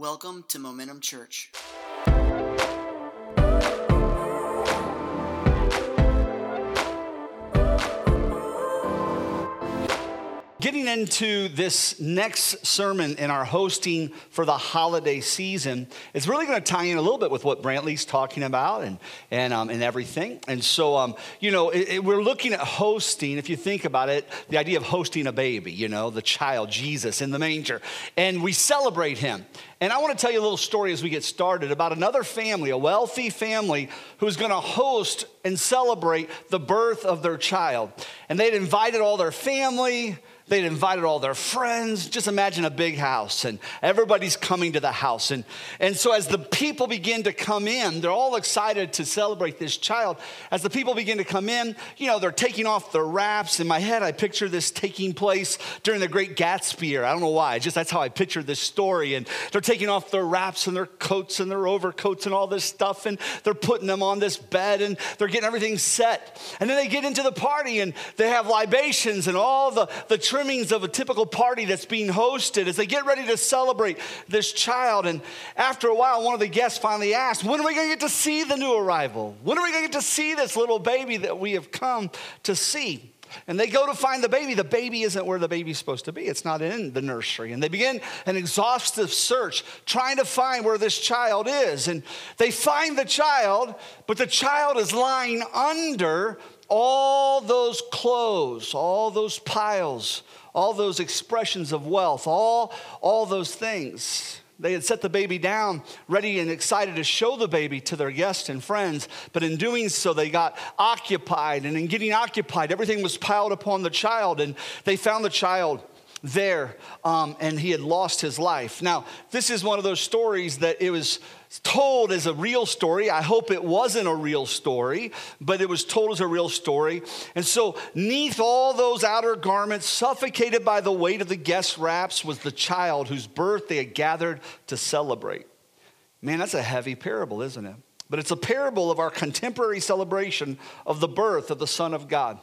Welcome to Momentum Church. Getting into this next sermon in our hosting for the holiday season, it's really going to tie in a little bit with what Brantley's talking about and, and, um, and everything. And so, um, you know, it, it, we're looking at hosting, if you think about it, the idea of hosting a baby, you know, the child, Jesus, in the manger. And we celebrate him. And I want to tell you a little story as we get started about another family, a wealthy family, who's going to host and celebrate the birth of their child. And they'd invited all their family They'd invited all their friends. Just imagine a big house, and everybody's coming to the house. And, and so, as the people begin to come in, they're all excited to celebrate this child. As the people begin to come in, you know, they're taking off their wraps. In my head, I picture this taking place during the Great Gatsby era. I don't know why, just that's how I picture this story. And they're taking off their wraps and their coats and their overcoats and all this stuff, and they're putting them on this bed, and they're getting everything set. And then they get into the party, and they have libations and all the, the trimmings of a typical party that's being hosted as they get ready to celebrate this child. And after a while, one of the guests finally asked, When are we going to get to see the new arrival? When are we going to get to see this little baby that we have come to see? And they go to find the baby. The baby isn't where the baby's supposed to be. It's not in the nursery. And they begin an exhaustive search trying to find where this child is. And they find the child, but the child is lying under all those clothes, all those piles, all those expressions of wealth, all, all those things. They had set the baby down, ready and excited to show the baby to their guests and friends. But in doing so, they got occupied. And in getting occupied, everything was piled upon the child. And they found the child there um, and he had lost his life. Now, this is one of those stories that it was told as a real story. I hope it wasn't a real story, but it was told as a real story. And so, neath all those outer garments, suffocated by the weight of the guest wraps, was the child whose birth they had gathered to celebrate. Man, that's a heavy parable, isn't it? But it's a parable of our contemporary celebration of the birth of the Son of God.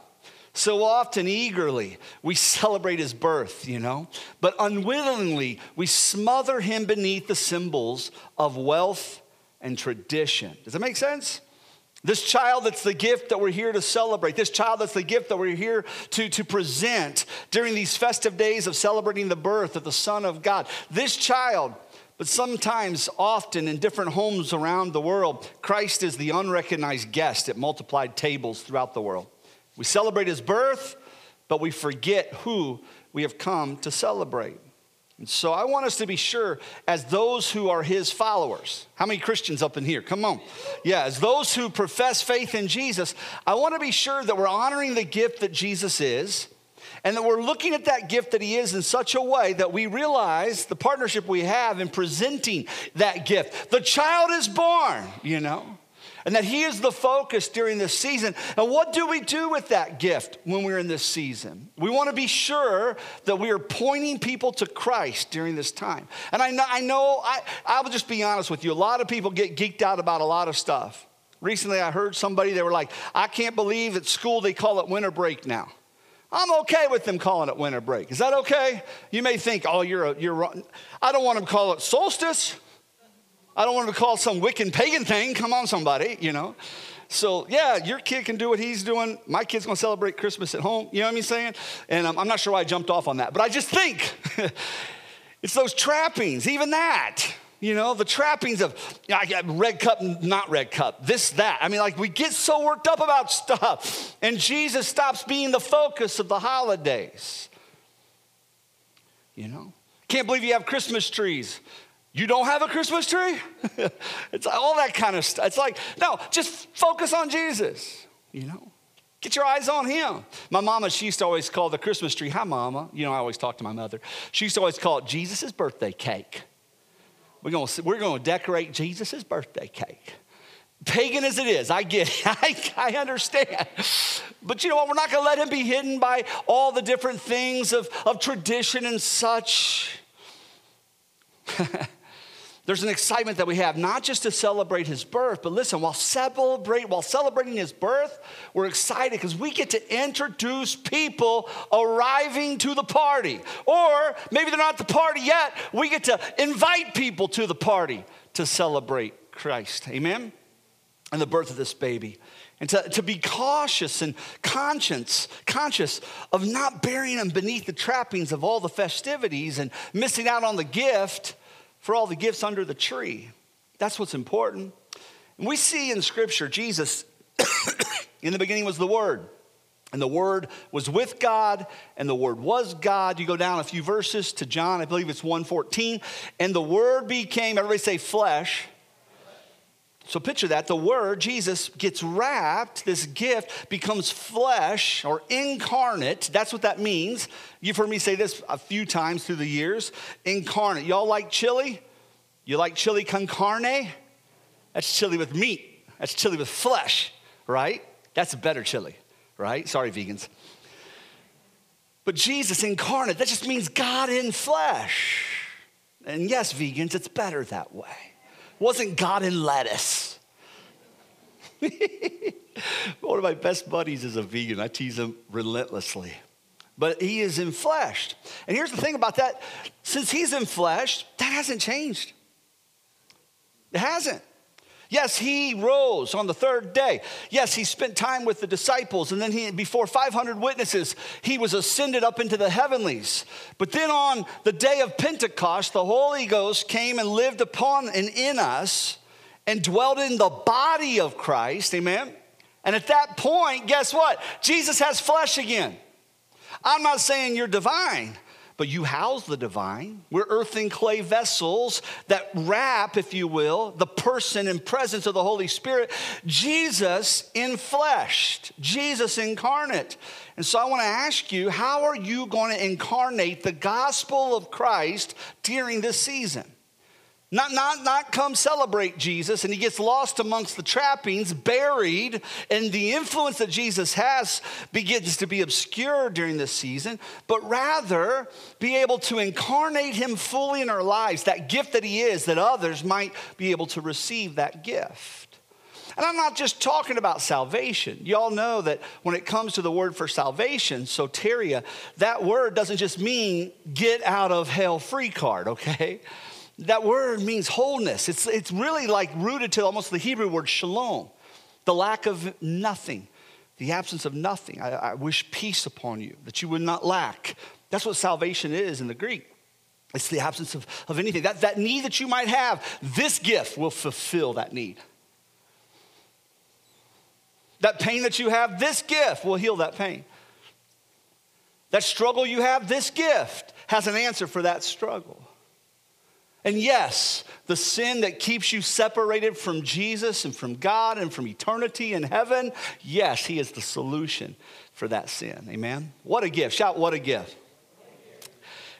So often, eagerly, we celebrate his birth, you know, but unwillingly, we smother him beneath the symbols of wealth and tradition. Does that make sense? This child that's the gift that we're here to celebrate, this child that's the gift that we're here to, to present during these festive days of celebrating the birth of the Son of God. This child, but sometimes, often in different homes around the world, Christ is the unrecognized guest at multiplied tables throughout the world. We celebrate his birth, but we forget who we have come to celebrate. And so I want us to be sure, as those who are his followers, how many Christians up in here? Come on. Yeah, as those who profess faith in Jesus, I want to be sure that we're honoring the gift that Jesus is and that we're looking at that gift that he is in such a way that we realize the partnership we have in presenting that gift. The child is born, you know and that He is the focus during this season. And what do we do with that gift when we're in this season? We want to be sure that we are pointing people to Christ during this time. And I know, I, know I, I will just be honest with you, a lot of people get geeked out about a lot of stuff. Recently, I heard somebody, they were like, I can't believe at school they call it winter break now. I'm okay with them calling it winter break. Is that okay? You may think, oh, you're, a, you're, I don't want them to call it solstice. I don't want to call some wicked pagan thing. Come on, somebody, you know. So, yeah, your kid can do what he's doing. My kid's gonna celebrate Christmas at home. You know what I'm saying? And um, I'm not sure why I jumped off on that, but I just think it's those trappings, even that. You know, the trappings of I got red cup, not red cup, this, that. I mean, like we get so worked up about stuff, and Jesus stops being the focus of the holidays. You know, can't believe you have Christmas trees. You don't have a Christmas tree? it's all that kind of stuff. It's like, no, just focus on Jesus, you know? Get your eyes on him. My mama, she used to always call the Christmas tree, hi, mama. You know, I always talk to my mother. She used to always call it Jesus' birthday cake. We're gonna, we're gonna decorate Jesus' birthday cake. Pagan as it is, I get it. I, I understand. But you know what? We're not gonna let him be hidden by all the different things of, of tradition and such. There's an excitement that we have, not just to celebrate his birth, but listen, while celebrate, while celebrating his birth, we're excited because we get to introduce people arriving to the party. Or maybe they're not at the party yet, we get to invite people to the party to celebrate Christ. Amen? And the birth of this baby. And to, to be cautious and conscious, conscious of not burying them beneath the trappings of all the festivities and missing out on the gift for all the gifts under the tree. That's what's important. And we see in Scripture, Jesus, in the beginning was the Word. And the Word was with God, and the Word was God. You go down a few verses to John, I believe it's 114. And the Word became, everybody say flesh. So picture that. The Word, Jesus, gets wrapped. This gift becomes flesh or incarnate. That's what that means. You've heard me say this a few times through the years. Incarnate. Y'all like chili? You like chili con carne? That's chili with meat. That's chili with flesh, right? That's a better chili, right? Sorry, vegans. But Jesus incarnate, that just means God in flesh. And yes, vegans, it's better that way. Wasn't God in lettuce. One of my best buddies is a vegan. I tease him relentlessly. But he is in flesh. And here's the thing about that since he's in flesh, that hasn't changed. It hasn't. Yes, he rose on the third day. Yes, he spent time with the disciples, and then he, before 500 witnesses, he was ascended up into the heavenlies. But then on the day of Pentecost, the Holy Ghost came and lived upon and in us and dwelt in the body of Christ. Amen. And at that point, guess what? Jesus has flesh again. I'm not saying you're divine but you house the divine. We're earthen clay vessels that wrap, if you will, the person and presence of the Holy Spirit. Jesus in flesh, Jesus incarnate. And so I want to ask you, how are you going to incarnate the gospel of Christ during this season? Not, not, not come celebrate Jesus and he gets lost amongst the trappings, buried, and the influence that Jesus has begins to be obscured during this season, but rather be able to incarnate him fully in our lives, that gift that he is, that others might be able to receive that gift. And I'm not just talking about salvation. Y'all know that when it comes to the word for salvation, soteria, that word doesn't just mean get out of hell free card, okay? That word means wholeness. It's, it's really like rooted to almost the Hebrew word shalom, the lack of nothing, the absence of nothing. I, I wish peace upon you, that you would not lack. That's what salvation is in the Greek. It's the absence of, of anything. That, that need that you might have, this gift will fulfill that need. That pain that you have, this gift will heal that pain. That struggle you have, this gift has an answer for that struggle. And yes, the sin that keeps you separated from Jesus and from God and from eternity in heaven, yes, He is the solution for that sin. Amen? What a gift. Shout, what a gift.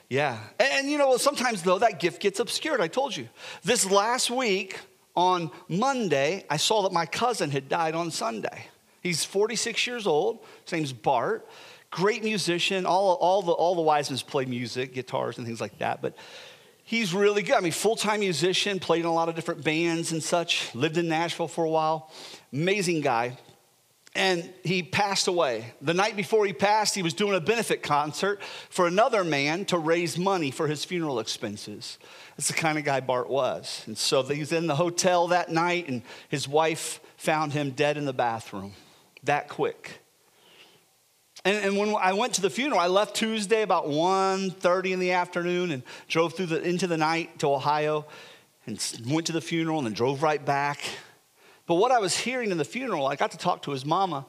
Yeah. And, and you know, sometimes though, that gift gets obscured. I told you. This last week on Monday, I saw that my cousin had died on Sunday. He's 46 years old. His name's Bart. Great musician. All, all, the, all the Wisemans play music, guitars, and things like that. But he's really good. I mean, full time musician, played in a lot of different bands and such, lived in Nashville for a while. Amazing guy. And he passed away. The night before he passed, he was doing a benefit concert for another man to raise money for his funeral expenses. That's the kind of guy Bart was. And so he's in the hotel that night, and his wife found him dead in the bathroom that quick. And, and, when I went to the funeral, I left Tuesday about 1.30 in the afternoon and drove through the, into the night to Ohio and went to the funeral and then drove right back. But what I was hearing in the funeral, I got to talk to his mama.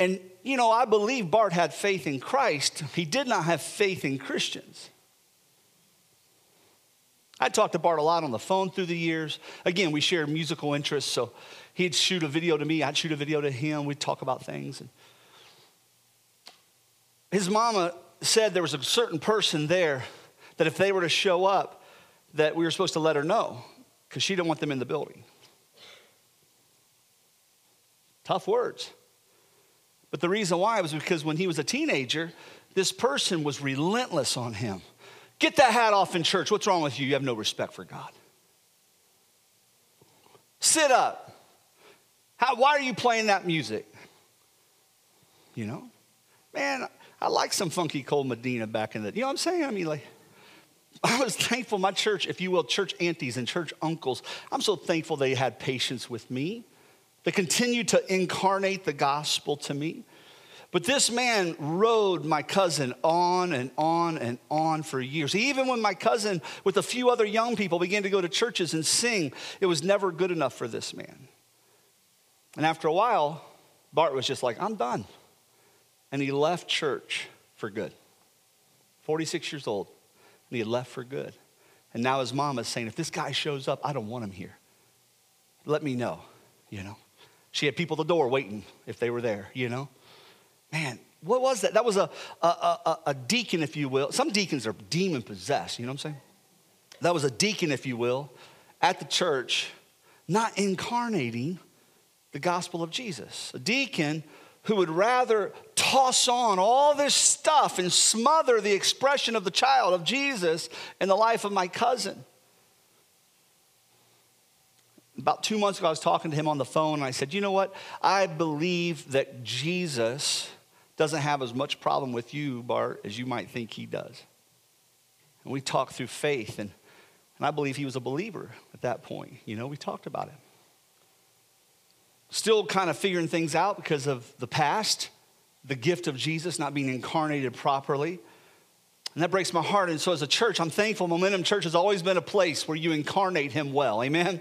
And, you know, I believe Bart had faith in Christ. He did not have faith in Christians. I talked to Bart a lot on the phone through the years. Again, we shared musical interests, so he'd shoot a video to me, I'd shoot a video to him, we'd talk about things. And his mama said there was a certain person there that if they were to show up, that we were supposed to let her know because she didn't want them in the building. Tough words. But the reason why was because when he was a teenager, this person was relentless on him. Get that hat off in church. What's wrong with you? You have no respect for God. Sit up. How, why are you playing that music? You know? Man, I like some funky cold Medina back in the, you know what I'm saying? I mean, like, I was thankful my church, if you will, church aunties and church uncles, I'm so thankful they had patience with me. They continued to incarnate the gospel to me. But this man rode my cousin on and on and on for years. Even when my cousin, with a few other young people, began to go to churches and sing, it was never good enough for this man. And after a while, Bart was just like, I'm done. And he left church for good. 46 years old, and he left for good. And now his mom is saying, if this guy shows up, I don't want him here. Let me know, you know. She had people at the door waiting if they were there, you know. Man, what was that? That was a, a, a, a deacon, if you will. Some deacons are demon possessed, you know what I'm saying? That was a deacon, if you will, at the church, not incarnating the gospel of Jesus. A deacon who would rather toss on all this stuff and smother the expression of the child of Jesus in the life of my cousin. About two months ago, I was talking to him on the phone, and I said, You know what? I believe that Jesus doesn't have as much problem with you, Bart, as you might think he does. And we talked through faith, and, and I believe he was a believer at that point. You know, we talked about it. Still kind of figuring things out because of the past, the gift of Jesus not being incarnated properly. And that breaks my heart. And so, as a church, I'm thankful Momentum Church has always been a place where you incarnate Him well. Amen?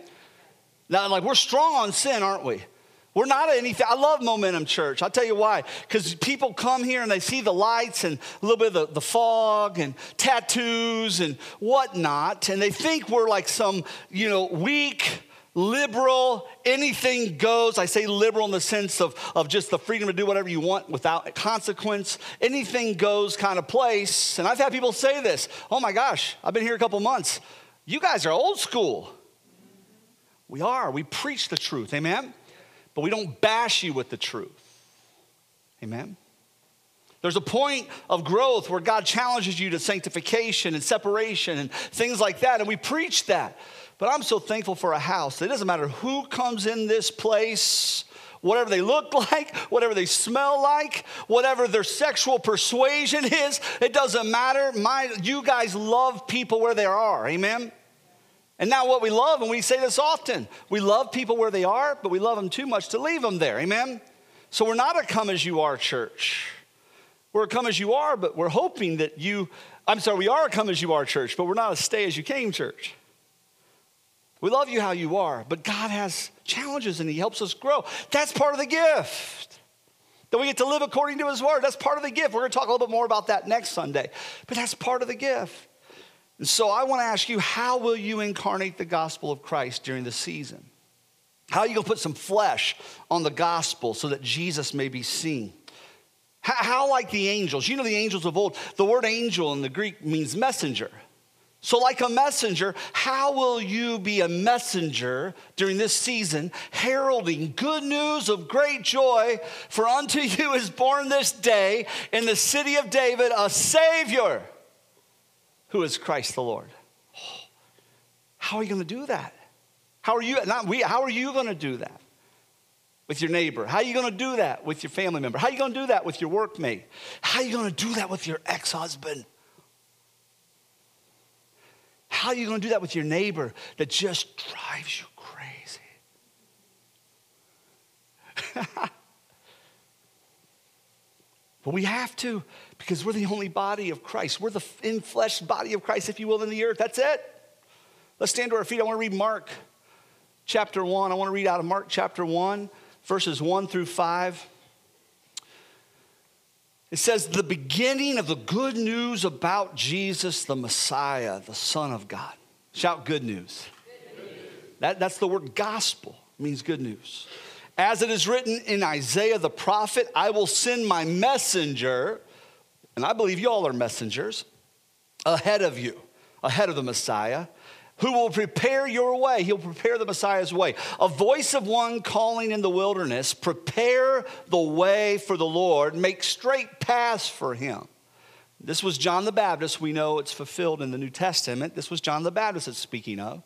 Now, like, we're strong on sin, aren't we? We're not anything. I love Momentum Church. I'll tell you why. Because people come here and they see the lights and a little bit of the, the fog and tattoos and whatnot, and they think we're like some, you know, weak, liberal, anything goes. I say liberal in the sense of, of just the freedom to do whatever you want without consequence, anything goes kind of place. And I've had people say this oh my gosh, I've been here a couple months. You guys are old school. We are. We preach the truth. Amen? But we don't bash you with the truth. Amen? There's a point of growth where God challenges you to sanctification and separation and things like that, and we preach that. But I'm so thankful for a house. It doesn't matter who comes in this place, whatever they look like, whatever they smell like, whatever their sexual persuasion is, it doesn't matter. My, you guys love people where they are. Amen? And now, what we love, and we say this often, we love people where they are, but we love them too much to leave them there. Amen? So, we're not a come as you are church. We're a come as you are, but we're hoping that you, I'm sorry, we are a come as you are church, but we're not a stay as you came church. We love you how you are, but God has challenges and He helps us grow. That's part of the gift. That we get to live according to His word. That's part of the gift. We're going to talk a little bit more about that next Sunday, but that's part of the gift. And so I want to ask you, how will you incarnate the gospel of Christ during the season? How are you going to put some flesh on the gospel so that Jesus may be seen? How, how, like the angels? You know the angels of old. The word angel in the Greek means messenger. So, like a messenger, how will you be a messenger during this season, heralding good news of great joy? For unto you is born this day in the city of David a Savior, who is Christ the Lord. How are you going to do that? How are you, not we, how are you going to do that? With your neighbor? How are you going to do that with your family member? How are you going to do that with your workmate? How are you going to do that with your ex husband? How are you going to do that with your neighbor that just drives you crazy? but we have to because we're the only body of Christ. We're the in flesh body of Christ, if you will, in the earth. That's it. Let's stand to our feet. I want to read Mark chapter 1. I want to read out of Mark chapter 1, verses 1 through 5. It says, the beginning of the good news about Jesus, the Messiah, the Son of God. Shout good news. Good news. That, that's the word gospel, means good news. As it is written in Isaiah the prophet, I will send my messenger, and I believe y'all are messengers, ahead of you, ahead of the Messiah who will prepare your way. He'll prepare the Messiah's way. A voice of one calling in the wilderness, prepare the way for the Lord, make straight paths for him. This was John the Baptist. We know it's fulfilled in the New Testament. This was John the Baptist that's speaking of.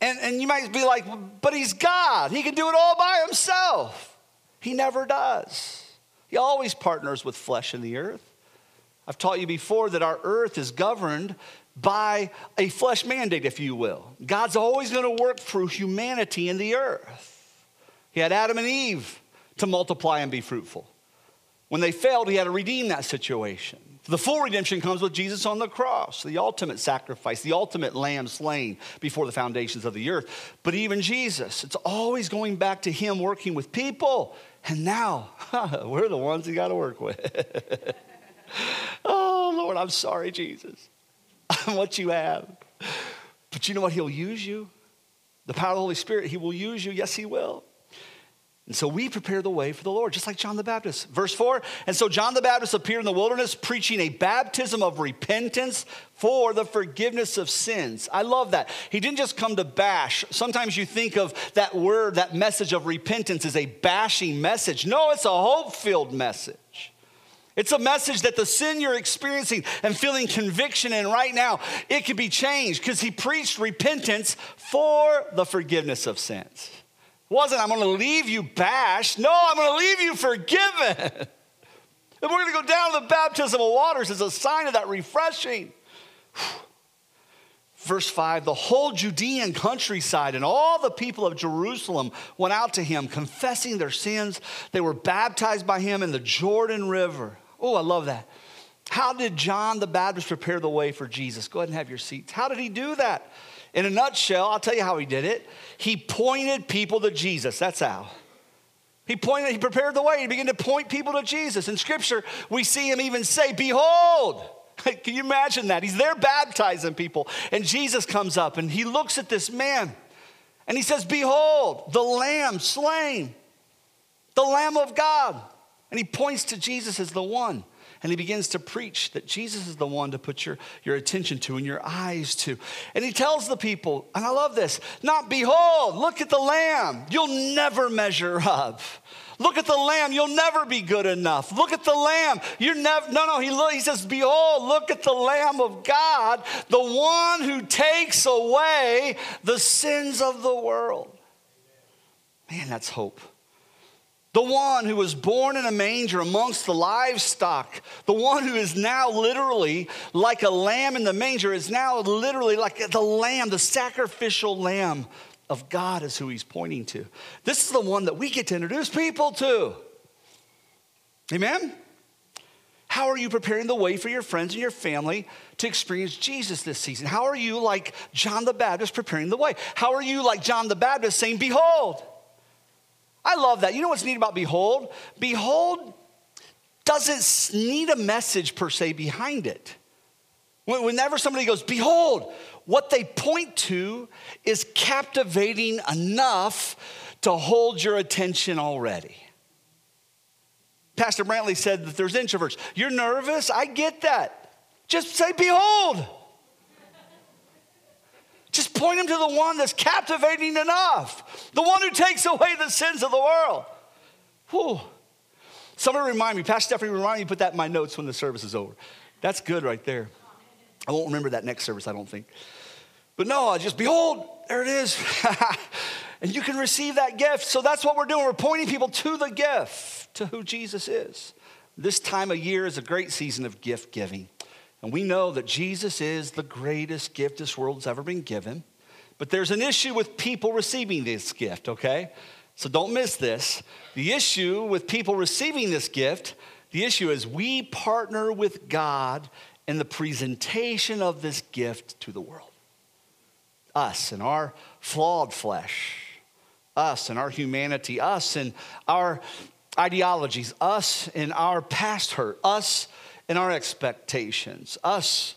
And, and you might be like, but he's God. He can do it all by himself. He never does. He always partners with flesh in the earth. I've taught you before that our earth is governed by a flesh mandate, if you will. God's always going to work through humanity in the earth. He had Adam and Eve to multiply and be fruitful. When they failed, he had to redeem that situation. The full redemption comes with Jesus on the cross, the ultimate sacrifice, the ultimate lamb slain before the foundations of the earth. But even Jesus, it's always going back to him working with people. And now, we're the ones he got to work with. oh, Lord, I'm sorry, Jesus. I'm what you have. But you know what? He'll use you. The power of the Holy Spirit, He will use you. Yes, He will. And so we prepare the way for the Lord, just like John the Baptist. Verse 4 And so John the Baptist appeared in the wilderness, preaching a baptism of repentance for the forgiveness of sins. I love that. He didn't just come to bash. Sometimes you think of that word, that message of repentance, as a bashing message. No, it's a hope filled message. It's a message that the sin you're experiencing and feeling conviction in right now, it can be changed because he preached repentance for the forgiveness of sins. It wasn't, I'm going to leave you bashed. No, I'm going to leave you forgiven. and we're going to go down to the baptism of waters as a sign of that refreshing. Verse 5 The whole Judean countryside and all the people of Jerusalem went out to him, confessing their sins. They were baptized by him in the Jordan River. Oh, I love that. How did John the Baptist prepare the way for Jesus? Go ahead and have your seats. How did he do that? In a nutshell, I'll tell you how he did it. He pointed people to Jesus. That's how. He pointed, he prepared the way. He began to point people to Jesus. In scripture, we see him even say, Behold, can you imagine that? He's there baptizing people. And Jesus comes up and he looks at this man and he says, Behold, the lamb slain, the lamb of God. And he points to Jesus as the one. And he begins to preach that Jesus is the one to put your, your attention to and your eyes to. And he tells the people, and I love this, not behold, look at the lamb. You'll never measure up. Look at the lamb. You'll never be good enough. Look at the lamb. You're never, no, no. He, he says, Behold, look at the lamb of God, the one who takes away the sins of the world. Man, that's hope. The one who was born in a manger amongst the livestock, the one who is now literally like a lamb in the manger, is now literally like the lamb, the sacrificial lamb of God, is who he's pointing to. This is the one that we get to introduce people to. Amen? How are you preparing the way for your friends and your family to experience Jesus this season? How are you, like John the Baptist, preparing the way? How are you, like John the Baptist, saying, Behold? I love that. You know what's neat about behold? Behold doesn't need a message per se behind it. Whenever somebody goes, behold, what they point to is captivating enough to hold your attention already. Pastor Brantley said that there's introverts. You're nervous? I get that. Just say, behold. Just point him to the one that's captivating enough, the one who takes away the sins of the world. Whew. Somebody remind me, Pastor Stephanie, remind me, put that in my notes when the service is over. That's good right there. I won't remember that next service, I don't think. But no, I just, behold, there it is. and you can receive that gift. So that's what we're doing. We're pointing people to the gift, to who Jesus is. This time of year is a great season of gift giving. And we know that Jesus is the greatest gift this world's ever been given. But there's an issue with people receiving this gift, okay? So don't miss this. The issue with people receiving this gift, the issue is we partner with God in the presentation of this gift to the world. Us and our flawed flesh, us and our humanity, us and our ideologies, us and our past hurt, us in our expectations. Us,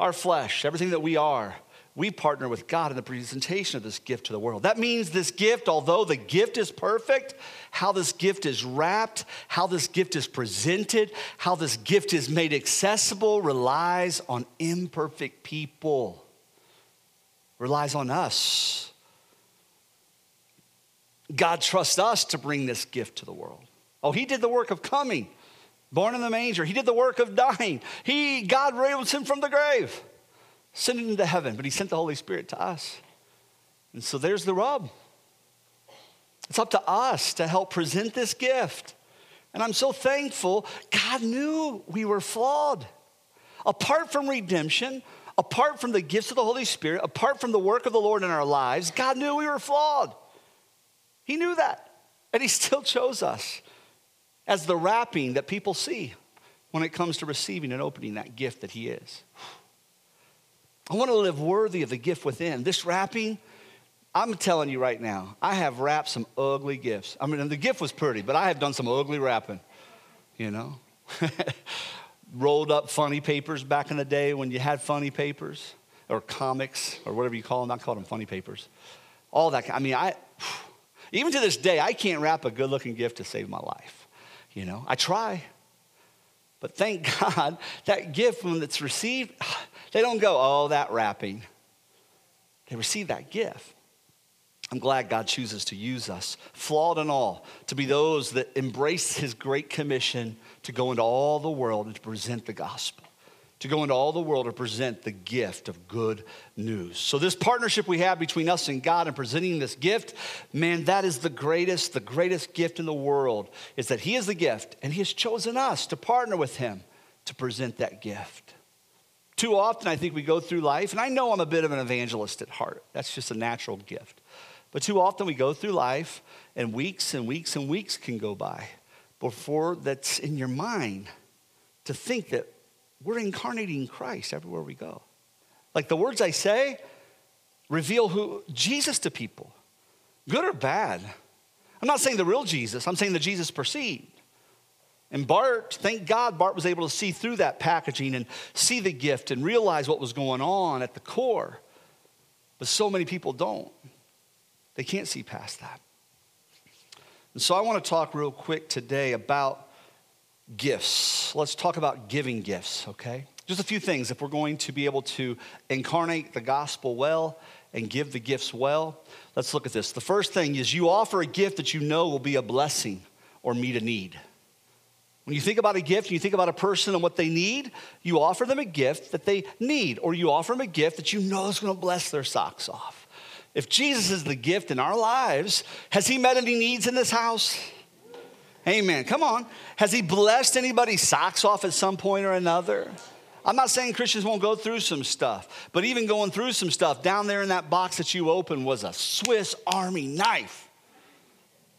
our flesh, everything that we are, we partner with God in the presentation of this gift to the world. That means this gift, although the gift is perfect, how this gift is wrapped, how this gift is presented, how this gift is made accessible relies on imperfect people, relies on us. God trusts us to bring this gift to the world. Oh, He did the work of coming born in the manger. He did the work of dying. He, God raised him from the grave, sent him into heaven, but he sent the Holy Spirit to us. And so there's the rub. It's up to us to help present this gift. And I'm so thankful God knew we were flawed. Apart from redemption, apart from the gifts of the Holy Spirit, apart from the work of the Lord in our lives, God knew we were flawed. He knew that. And He still chose us as the wrapping that people see when it comes to receiving and opening that gift that He is. I want to live worthy of the gift within. This wrapping, I'm telling you right now, I have wrapped some ugly gifts. I mean, the gift was pretty, but I have done some ugly wrapping, you know? Rolled up funny papers back in the day when you had funny papers or comics or whatever you call them. I called them funny papers. All that. I mean, I, even to this day, I can't wrap a good looking gift to save my life. You know, I try. But thank God that gift, when it's received, they don't go, oh, that wrapping. They receive that gift. I'm glad God chooses to use us, flawed and all, to be those that embrace his great commission to go into all the world and to present the gospel to go into all the world to present the gift of good news. So, this partnership we have between us and God and presenting this gift, man, that is the greatest, the greatest gift in the world is that He is the gift and He has chosen us to partner with Him to present that gift. Too often, I think we go through life, and I know I'm a bit of an evangelist at heart. That's just a natural gift. But too often we go through life, and weeks and weeks and weeks can go by before that's in your mind to think that we're incarnating Christ everywhere we go. Like the words I say reveal who Jesus to people, good or bad. I'm not saying the real Jesus, I'm saying the Jesus perceived. And Bart, thank God, Bart was able to see through that packaging and see the gift and realize what was going on at the core. But so many people don't. They can't see past that. And so I want to talk real quick today about gifts. Let's talk about giving gifts, okay? Just a few things if we're going to be able to incarnate the gospel well and give the gifts well. Let's look at this. The first thing is you offer a gift that you know will be a blessing or meet a need. When you think about a gift, you think about a person and what they need, you offer them a gift that they need, or you offer them a gift that you know is going to bless their socks off. If Jesus is the gift in our lives, has he met any needs in this house? Amen. Come on. Has he blessed anybody's socks off at some point or another? I'm not saying Christians won't go through some stuff, but even going through some stuff, down there in that box that you opened was a Swiss Army knife.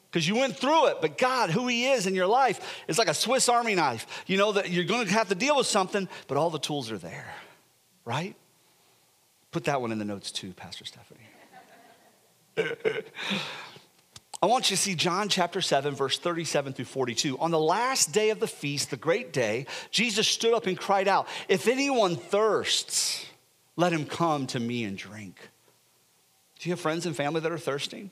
Because you went through it, but God, who He is in your life, is like a Swiss Army knife. You know that you're going to have to deal with something, but all the tools are there, right? Put that one in the notes too, Pastor Stephanie. I want you to see John chapter 7, verse 37 through 42. On the last day of the feast, the great day, Jesus stood up and cried out, If anyone thirsts, let him come to me and drink. Do you have friends and family that are thirsting?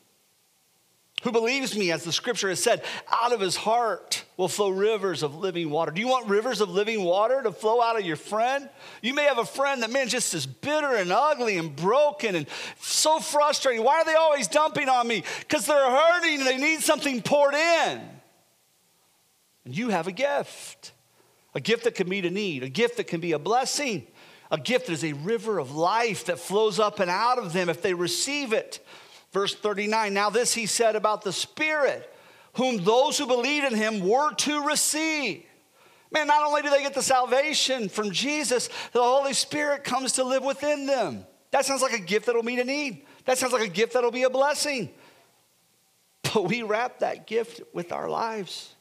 Who believes me, as the scripture has said, out of his heart will flow rivers of living water. Do you want rivers of living water to flow out of your friend? You may have a friend that, man, just is bitter and ugly and broken and so frustrating. Why are they always dumping on me? Because they're hurting and they need something poured in. And you have a gift a gift that can meet a need, a gift that can be a blessing, a gift that is a river of life that flows up and out of them if they receive it. Verse 39 Now, this he said about the Spirit, whom those who believe in him were to receive. Man, not only do they get the salvation from Jesus, the Holy Spirit comes to live within them. That sounds like a gift that'll meet a need. That sounds like a gift that'll be a blessing. But we wrap that gift with our lives.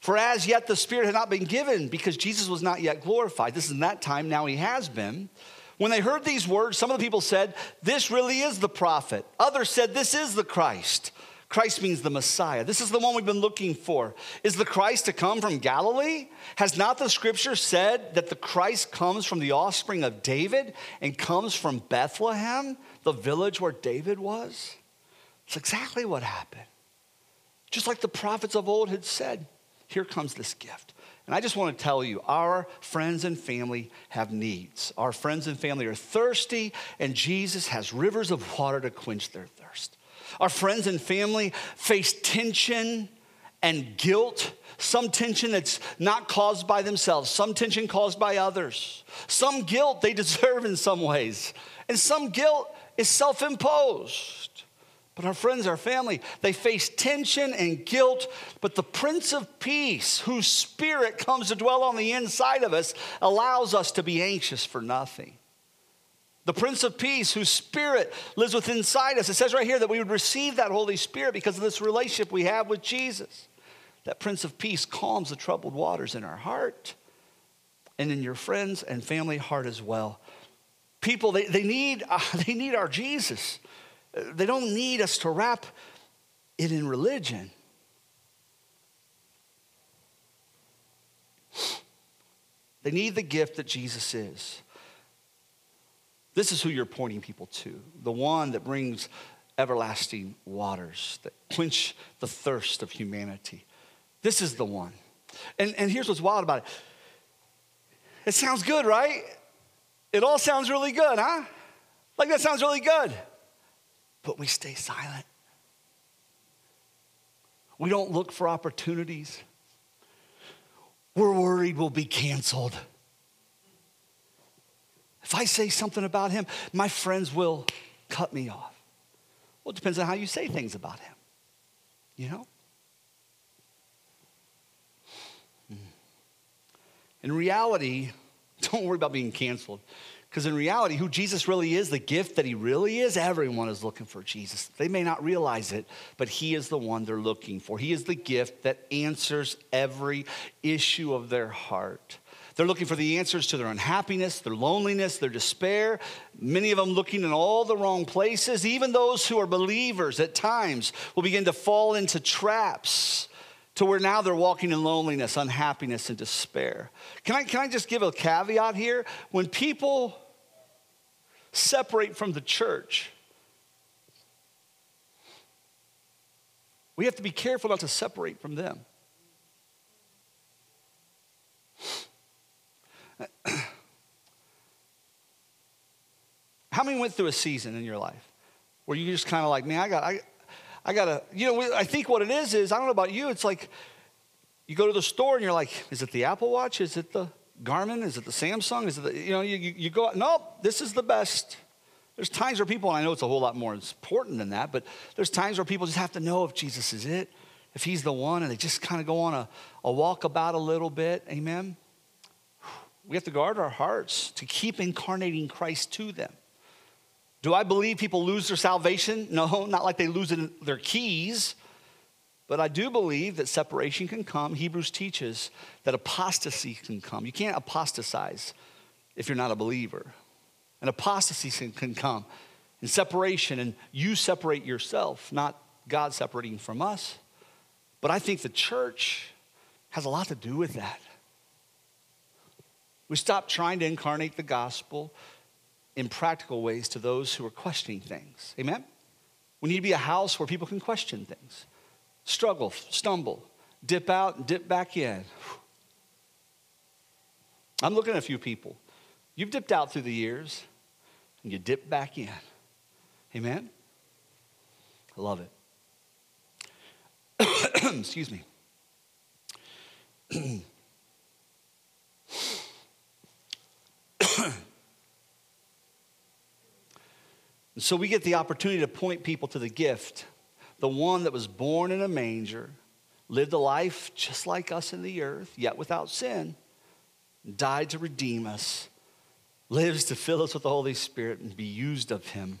For as yet the Spirit had not been given because Jesus was not yet glorified. This is in that time, now he has been. When they heard these words, some of the people said, This really is the prophet. Others said, This is the Christ. Christ means the Messiah. This is the one we've been looking for. Is the Christ to come from Galilee? Has not the scripture said that the Christ comes from the offspring of David and comes from Bethlehem, the village where David was? It's exactly what happened. Just like the prophets of old had said, here comes this gift. And I just want to tell you, our friends and family have needs. Our friends and family are thirsty, and Jesus has rivers of water to quench their thirst. Our friends and family face tension and guilt, some tension that's not caused by themselves, some tension caused by others, some guilt they deserve in some ways, and some guilt is self imposed. But our friends, our family, they face tension and guilt. But the Prince of Peace, whose spirit comes to dwell on the inside of us, allows us to be anxious for nothing. The Prince of Peace, whose spirit lives within inside us. It says right here that we would receive that Holy Spirit because of this relationship we have with Jesus. That Prince of Peace calms the troubled waters in our heart and in your friends and family heart as well. People, they, they, need, uh, they need our Jesus. They don't need us to wrap it in religion. They need the gift that Jesus is. This is who you're pointing people to the one that brings everlasting waters, that quench the thirst of humanity. This is the one. And, and here's what's wild about it it sounds good, right? It all sounds really good, huh? Like that sounds really good but we stay silent. We don't look for opportunities. We're worried we'll be canceled. If I say something about him, my friends will cut me off. Well, it depends on how you say things about him, you know? Hmm. In reality, don't worry about being canceled. Because in reality, who Jesus really is, the gift that he really is, everyone is looking for Jesus. They may not realize it, but he is the one they're looking for. He is the gift that answers every issue of their heart. They're looking for the answers to their unhappiness, their loneliness, their despair. Many of them looking in all the wrong places. Even those who are believers at times will begin to fall into traps to where now they're walking in loneliness, unhappiness, and despair. Can I, can I just give a caveat here? When people separate from the church. We have to be careful not to separate from them. How many went through a season in your life where you just kind of like, man, I got, I, I got to, you know, I think what it is is, I don't know about you, it's like you go to the store and you're like, is it the Apple Watch? Is it the Garmin? Is it the Samsung? Is it the, you know, you, you go, nope, this is the best. There's times where people, and I know it's a whole lot more important than that, but there's times where people just have to know if Jesus is it, if he's the one, and they just kind of go on a, a walkabout a little bit. Amen? We have to guard our hearts to keep incarnating Christ to them. Do I believe people lose their salvation? No, not like they lose their keys. But I do believe that separation can come. Hebrews teaches that apostasy can come. You can't apostatize if you're not a believer. And apostasy can come and separation, and you separate yourself, not God separating from us. But I think the church has a lot to do with that. We stop trying to incarnate the gospel in practical ways to those who are questioning things. Amen? We need to be a house where people can question things struggle, stumble, dip out, and dip back in. I'm looking at a few people. You've dipped out through the years and you dip back in. Amen? I love it. Excuse me. so we get the opportunity to point people to the gift the one that was born in a manger, lived a life just like us in the earth, yet without sin, died to redeem us, lives to fill us with the Holy Spirit and be used of Him.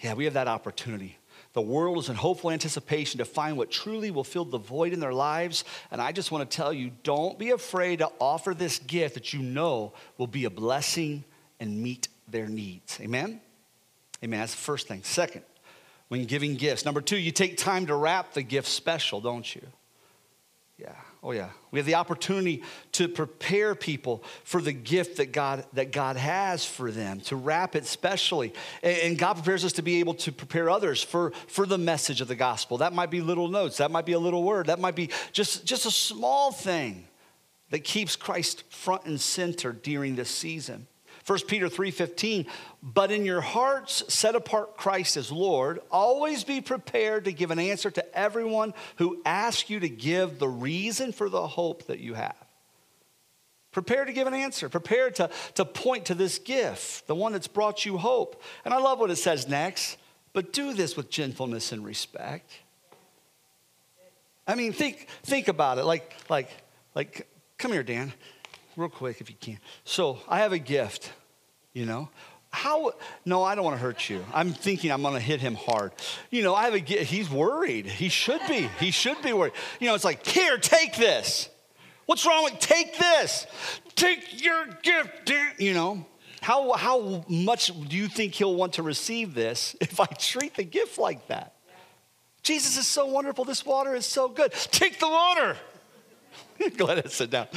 Yeah, we have that opportunity. The world is in hopeful anticipation to find what truly will fill the void in their lives. And I just want to tell you don't be afraid to offer this gift that you know will be a blessing and meet their needs. Amen? Amen. That's the first thing. Second, when giving gifts. Number two, you take time to wrap the gift special, don't you? Yeah. Oh yeah. We have the opportunity to prepare people for the gift that God that God has for them, to wrap it specially. And God prepares us to be able to prepare others for, for the message of the gospel. That might be little notes, that might be a little word, that might be just, just a small thing that keeps Christ front and center during this season. 1 Peter 3:15, but in your hearts set apart Christ as Lord, always be prepared to give an answer to everyone who asks you to give the reason for the hope that you have. Prepare to give an answer. Prepare to, to point to this gift, the one that's brought you hope. And I love what it says next, but do this with gentleness and respect. I mean, think, think about it. Like, like, like, come here, Dan, real quick if you can. So I have a gift, you know. How, no, I don't want to hurt you. I'm thinking I'm going to hit him hard. You know, I have a gift. He's worried. He should be. He should be worried. You know, it's like, here, take this. What's wrong with take this? Take your gift, You know, how, how much do you think he'll want to receive this if I treat the gift like that? Jesus is so wonderful. This water is so good. Take the water. Go sit down.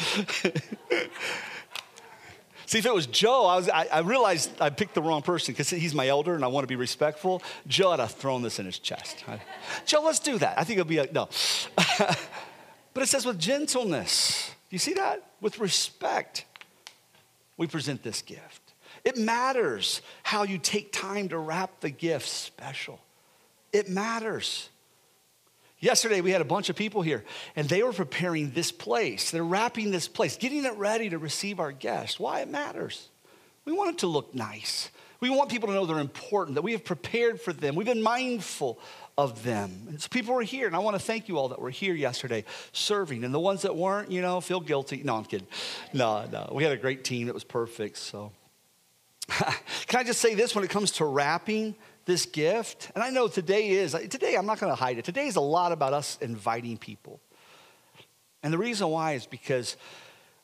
See, if it was Joe, I, was, I, I realized I picked the wrong person because he's my elder and I want to be respectful. Joe had thrown this in his chest. I, Joe, let's do that. I think it'll be a, no. but it says with gentleness. You see that? With respect, we present this gift. It matters how you take time to wrap the gift special. It matters. Yesterday, we had a bunch of people here, and they were preparing this place. They're wrapping this place, getting it ready to receive our guests. Why it matters. We want it to look nice. We want people to know they're important, that we have prepared for them. We've been mindful of them. And so people were here, and I want to thank you all that were here yesterday serving. And the ones that weren't, you know, feel guilty. No, I'm kidding. No, no. We had a great team. It was perfect. So, can I just say this when it comes to wrapping? This gift. And I know today is, today I'm not going to hide it. Today is a lot about us inviting people. And the reason why is because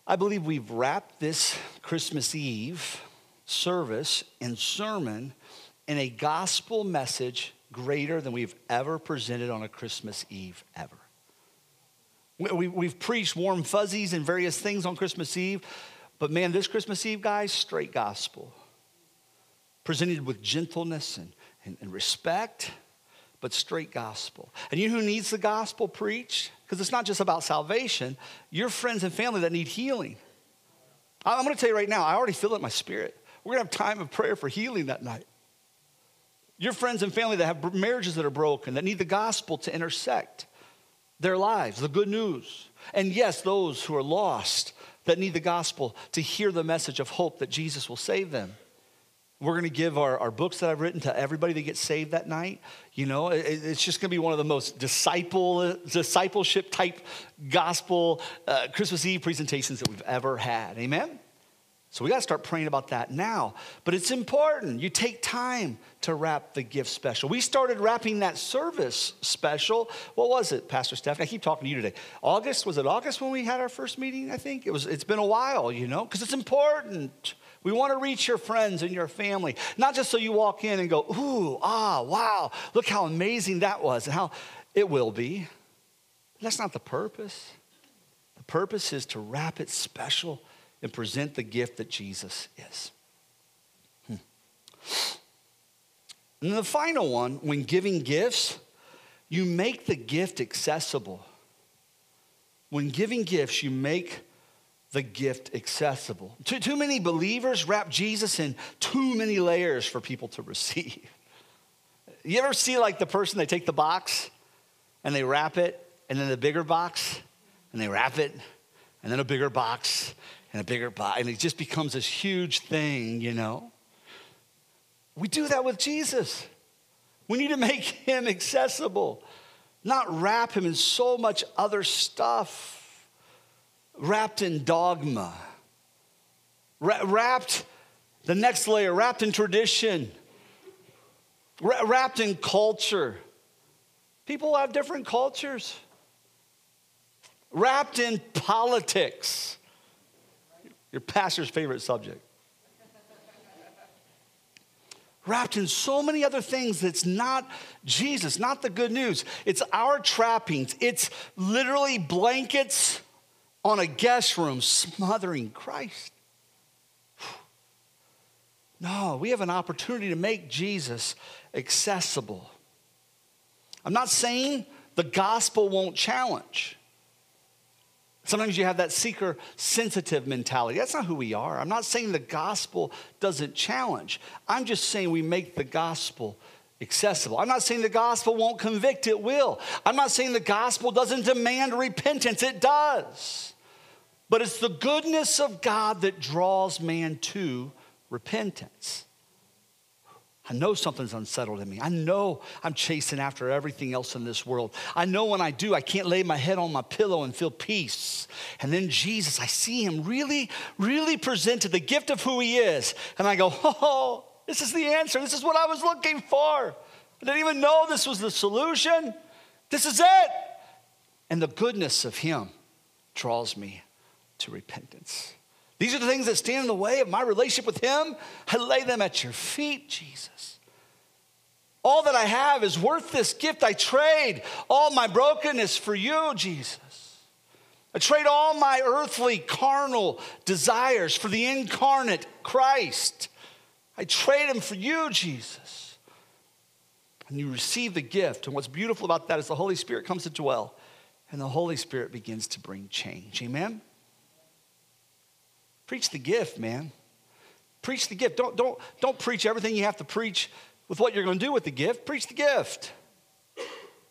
I believe we've wrapped this Christmas Eve service and sermon in a gospel message greater than we've ever presented on a Christmas Eve ever. We, have preached warm fuzzies and various things on Christmas Eve, but man, this Christmas Eve, guys, straight gospel. Presented with gentleness and and, and respect, but straight gospel. And you know who needs the gospel preached? Because it's not just about salvation, your friends and family that need healing. I'm going to tell you right now, I already feel it in my spirit. We're going to have time of prayer for healing that night. Your friends and family that have marriages that are broken, that need the gospel to intersect their lives, the good news. And yes, those who are lost that need the gospel to hear the message of hope that Jesus will save them. We're going to give our, our books that I've written to everybody that gets saved that night. You know, it, it's just going to be one of the most disciple, discipleship type gospel uh, Christmas Eve presentations that we've ever had. Amen? So we got to start praying about that now. But it's important. You take time to wrap the gift special. We started wrapping that service special. What was it, Pastor Steph? I keep talking to you today. August, was it August when we had our first meeting? I think it was. It's been a while, you know, because it's important. We want to reach your friends and your family, not just so you walk in and go, ooh, ah, wow, look how amazing that was and how it will be. That's not the purpose. The purpose is to wrap it special and present the gift that Jesus is. Hmm. And the final one, when giving gifts, you make the gift accessible. When giving gifts, you make the gift accessible. Too, too many believers wrap Jesus in too many layers for people to receive. You ever see like the person, they take the box and they wrap it, and then the bigger box, and they wrap it, and then a bigger box, and a bigger box, and it just becomes this huge thing, you know? We do that with Jesus. We need to make him accessible, not wrap him in so much other stuff wrapped in dogma, wrapped, the next layer, wrapped in tradition, wrapped in culture. People have different cultures, wrapped in politics, your pastor's favorite subject. wrapped in so many other things that's not Jesus, not the good news. It's our trappings. It's literally blankets on a guest room smothering Christ. No, we have an opportunity to make Jesus accessible. I'm not saying the gospel won't challenge. Sometimes you have that seeker sensitive mentality. That's not who we are. I'm not saying the gospel doesn't challenge. I'm just saying we make the gospel accessible. I'm not saying the gospel won't convict, it will. I'm not saying the gospel doesn't demand repentance, it does. But it's the goodness of God that draws man to repentance. I know something's unsettled in me. I know I'm chasing after everything else in this world. I know when I do, I can't lay my head on my pillow and feel peace. And then Jesus, I see him really, really presented the gift of who he is. And I go, oh, this is the answer. This is what I was looking for. I didn't even know this was the solution. This is it. And the goodness of him draws me to repentance. These are the things that stand in the way of my relationship with Him. I lay them at your feet, Jesus. All that I have is worth this gift. I trade all my brokenness for you, Jesus. I trade all my earthly, carnal desires for the incarnate Christ. I trade them for you, Jesus. And you receive the gift. And what's beautiful about that is the Holy Spirit comes to dwell, and the Holy Spirit begins to bring change. Amen? Preach the gift, man. Preach the gift. Don't, don't, don't preach everything you have to preach with what you're going to do with the gift. Preach the gift.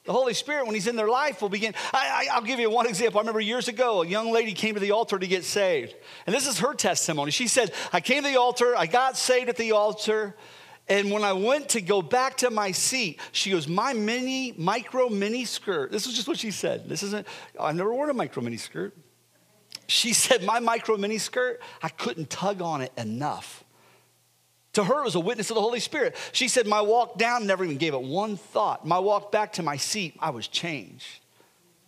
The Holy Spirit, when He's in their life, will begin. I, will give you one example. I remember years ago, a young lady came to the altar to get saved. And this is her testimony. She said, I came to the altar, I got saved at the altar. And when I went to go back to my seat, she goes, My mini, micro mini skirt. This is just what she said. This isn't, I've never worn a micro mini skirt. She said, My micro mini skirt, I couldn't tug on it enough. To her, it was a witness of the Holy Spirit. She said, My walk down never even gave it one thought. My walk back to my seat, I was changed.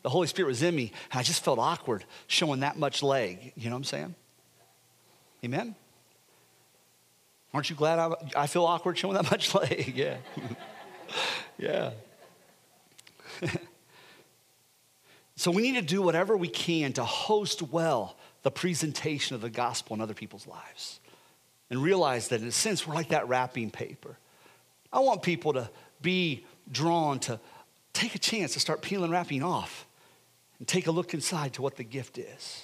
The Holy Spirit was in me, and I just felt awkward showing that much leg. You know what I'm saying? Amen? Aren't you glad I, I feel awkward showing that much leg? Yeah. yeah. So we need to do whatever we can to host well the presentation of the gospel in other people's lives and realize that in a sense we're like that wrapping paper. I want people to be drawn to take a chance to start peeling wrapping off and take a look inside to what the gift is.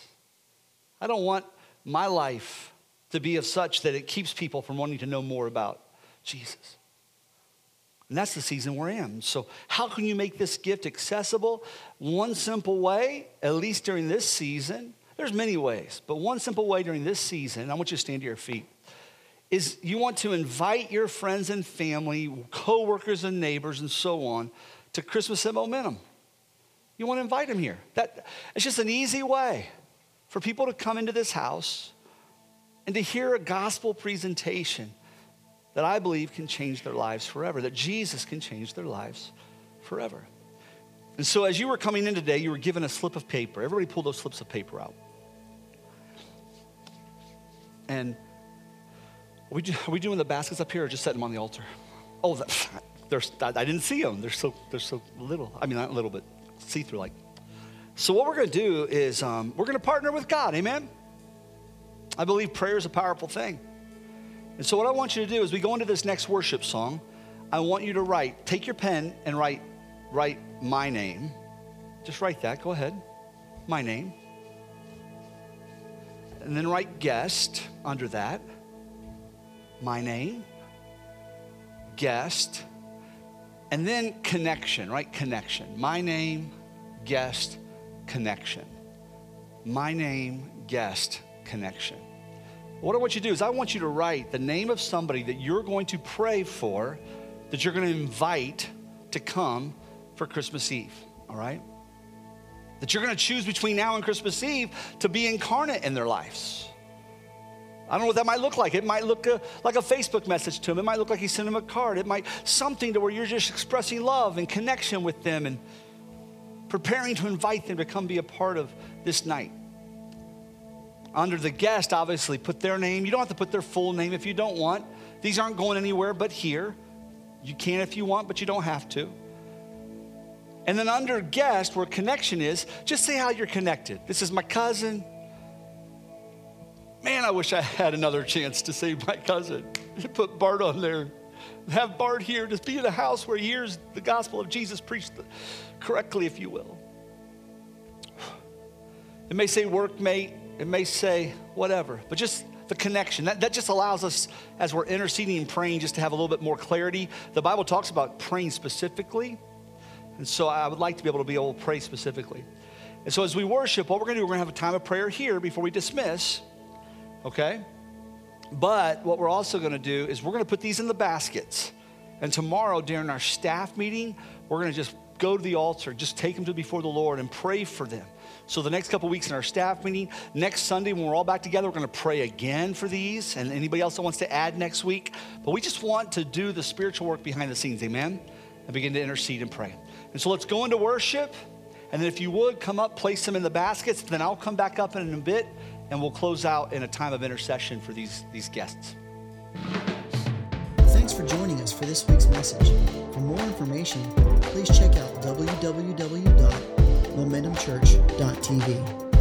I don't want my life to be of such that it keeps people from wanting to know more about Jesus. And that's the season we're in. So, how can you make this gift accessible? One simple way, at least during this season, there's many ways, but one simple way during this season, I want you to stand to your feet, is you want to invite your friends and family, coworkers and neighbors, and so on, to Christmas at Momentum. You want to invite them here. That, it's just an easy way for people to come into this house and to hear a gospel presentation that I believe can change their lives forever, that Jesus can change their lives forever. And so, as you were coming in today, you were given a slip of paper. Everybody pull those slips of paper out. And are we, are we doing the baskets up here or just setting them on the altar? Oh, that, I didn't see them. They're so, they're so little. I mean, not little, but see through like. So, what we're going to do is um, we're going to partner with God. Amen? I believe prayer is a powerful thing. And so, what I want you to do is we go into this next worship song, I want you to write, take your pen and write, write my name. Just write that, go ahead. My name. And then write guest under that. My name, guest, and then connection, right? Connection. My name, guest, connection. My name, guest, connection. What I want you to do is, I want you to write the name of somebody that you're going to pray for, that you're going to invite to come for Christmas Eve, all right? That you're going to choose between now and Christmas Eve to be incarnate in their lives. I don't know what that might look like. It might look a, uh, like a Facebook message to them. It might look like you send them a card. It might something to where you're just expressing love and connection with them and preparing to invite them to come be a part of this night. Under the guest, obviously, put their name. You don't have to put their full name if you don't want. These aren't going anywhere but here. You can if you want, but you don't have to. And then under guest, where connection is, just say how you're connected. This is my cousin. Man, I wish I had another chance to say my cousin. Put Bart on there. Have Bart here. Just be in a house where he hears the gospel of Jesus preached correctly, if you will. It may say workmate, it may say whatever, but just the connection. That, that just allows us, as we're interceding and praying, just to have a little bit more clarity. The Bible talks about praying specifically. And so I would like to be able to be able to pray specifically. And so as we worship, what we're going to do, we're going to have a time of prayer here before we dismiss, okay? But what we're also going to do is we're going to put these in the baskets. And tomorrow during our staff meeting, we're going to just go to the altar, just take them to before the Lord and pray for them. So the next couple weeks in our staff meeting, next Sunday when we're all back together, we're going to pray again for these and anybody else that wants to add next week. But we just want to do the spiritual work behind the scenes, amen? And begin to intercede and pray. And so let's go into worship. And then if you would come up, place them in the baskets, then I'll come back up in a bit and we'll close out in a time of intercession for these, these guests. Thanks for joining us for this week's message. For more information, please check out www.momentumchurch.tv.